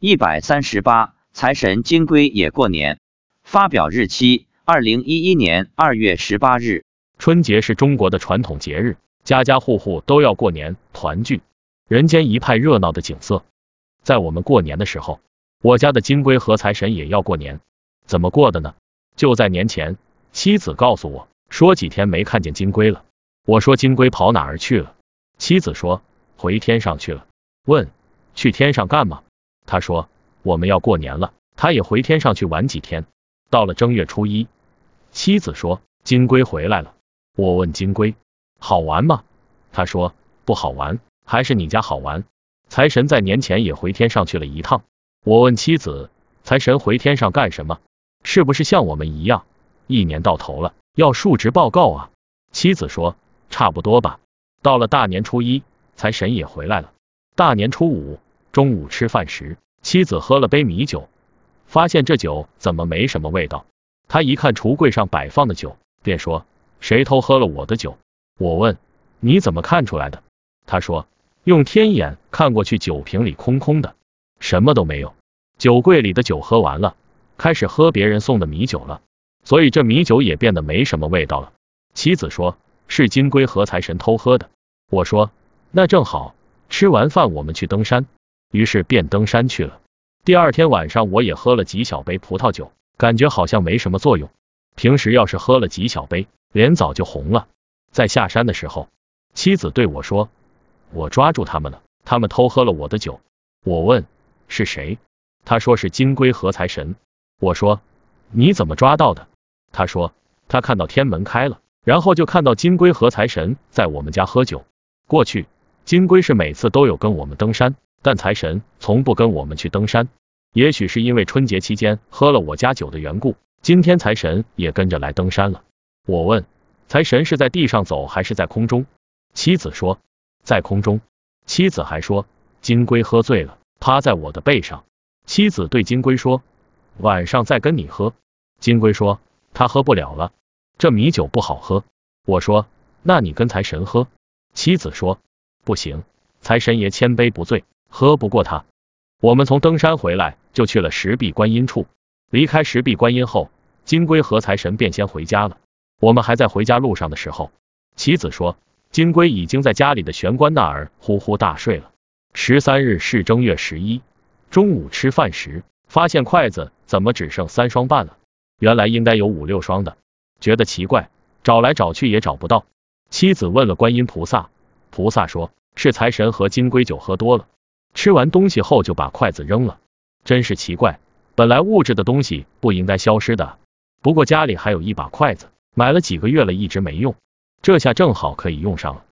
一百三十八，财神金龟也过年。发表日期：二零一一年二月十八日。春节是中国的传统节日，家家户户都要过年团聚，人间一派热闹的景色。在我们过年的时候，我家的金龟和财神也要过年。怎么过的呢？就在年前，妻子告诉我说几天没看见金龟了。我说金龟跑哪儿去了？妻子说回天上去了。问去天上干嘛？他说我们要过年了，他也回天上去玩几天。到了正月初一，妻子说金龟回来了。我问金龟好玩吗？他说不好玩，还是你家好玩。财神在年前也回天上去了一趟。我问妻子财神回天上干什么？是不是像我们一样，一年到头了要述职报告啊？妻子说差不多吧。到了大年初一，财神也回来了。大年初五中午吃饭时，妻子喝了杯米酒，发现这酒怎么没什么味道。他一看橱柜上摆放的酒，便说。谁偷喝了我的酒？我问你怎么看出来的？他说用天眼看过去，酒瓶里空空的，什么都没有。酒柜里的酒喝完了，开始喝别人送的米酒了，所以这米酒也变得没什么味道了。妻子说是金龟和财神偷喝的。我说那正好，吃完饭我们去登山。于是便登山去了。第二天晚上我也喝了几小杯葡萄酒，感觉好像没什么作用。平时要是喝了几小杯。脸早就红了。在下山的时候，妻子对我说：“我抓住他们了，他们偷喝了我的酒。”我问是谁，他说是金龟和财神。我说你怎么抓到的？他说他看到天门开了，然后就看到金龟和财神在我们家喝酒。过去金龟是每次都有跟我们登山，但财神从不跟我们去登山。也许是因为春节期间喝了我家酒的缘故，今天财神也跟着来登山了。我问财神是在地上走还是在空中？妻子说在空中。妻子还说金龟喝醉了，趴在我的背上。妻子对金龟说晚上再跟你喝。金龟说他喝不了了，这米酒不好喝。我说那你跟财神喝。妻子说不行，财神爷千杯不醉，喝不过他。我们从登山回来就去了石壁观音处。离开石壁观音后，金龟和财神便先回家了。我们还在回家路上的时候，妻子说金龟已经在家里的玄关那儿呼呼大睡了。十三日是正月十一，中午吃饭时发现筷子怎么只剩三双半了，原来应该有五六双的，觉得奇怪，找来找去也找不到。妻子问了观音菩萨，菩萨说是财神和金龟酒喝多了，吃完东西后就把筷子扔了。真是奇怪，本来物质的东西不应该消失的，不过家里还有一把筷子。买了几个月了，一直没用，这下正好可以用上了。